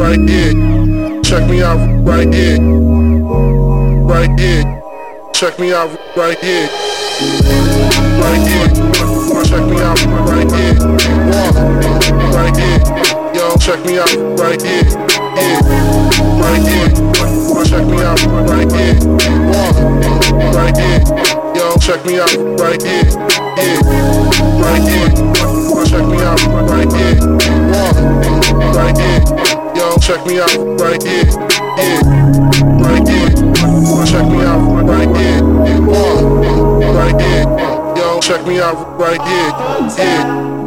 right here. Check me out right here. Right here. Check me out right here. Right here. Check me out right. Walk right here. Yo, check me out right here. Yeah. Right here. Check me out right here. Walk right here. Yo, check me out right here. Yeah. Check me out right here. Yeah. Right here. Check me out right here. Walk uh, right here. Yo, check me out right here. Yeah.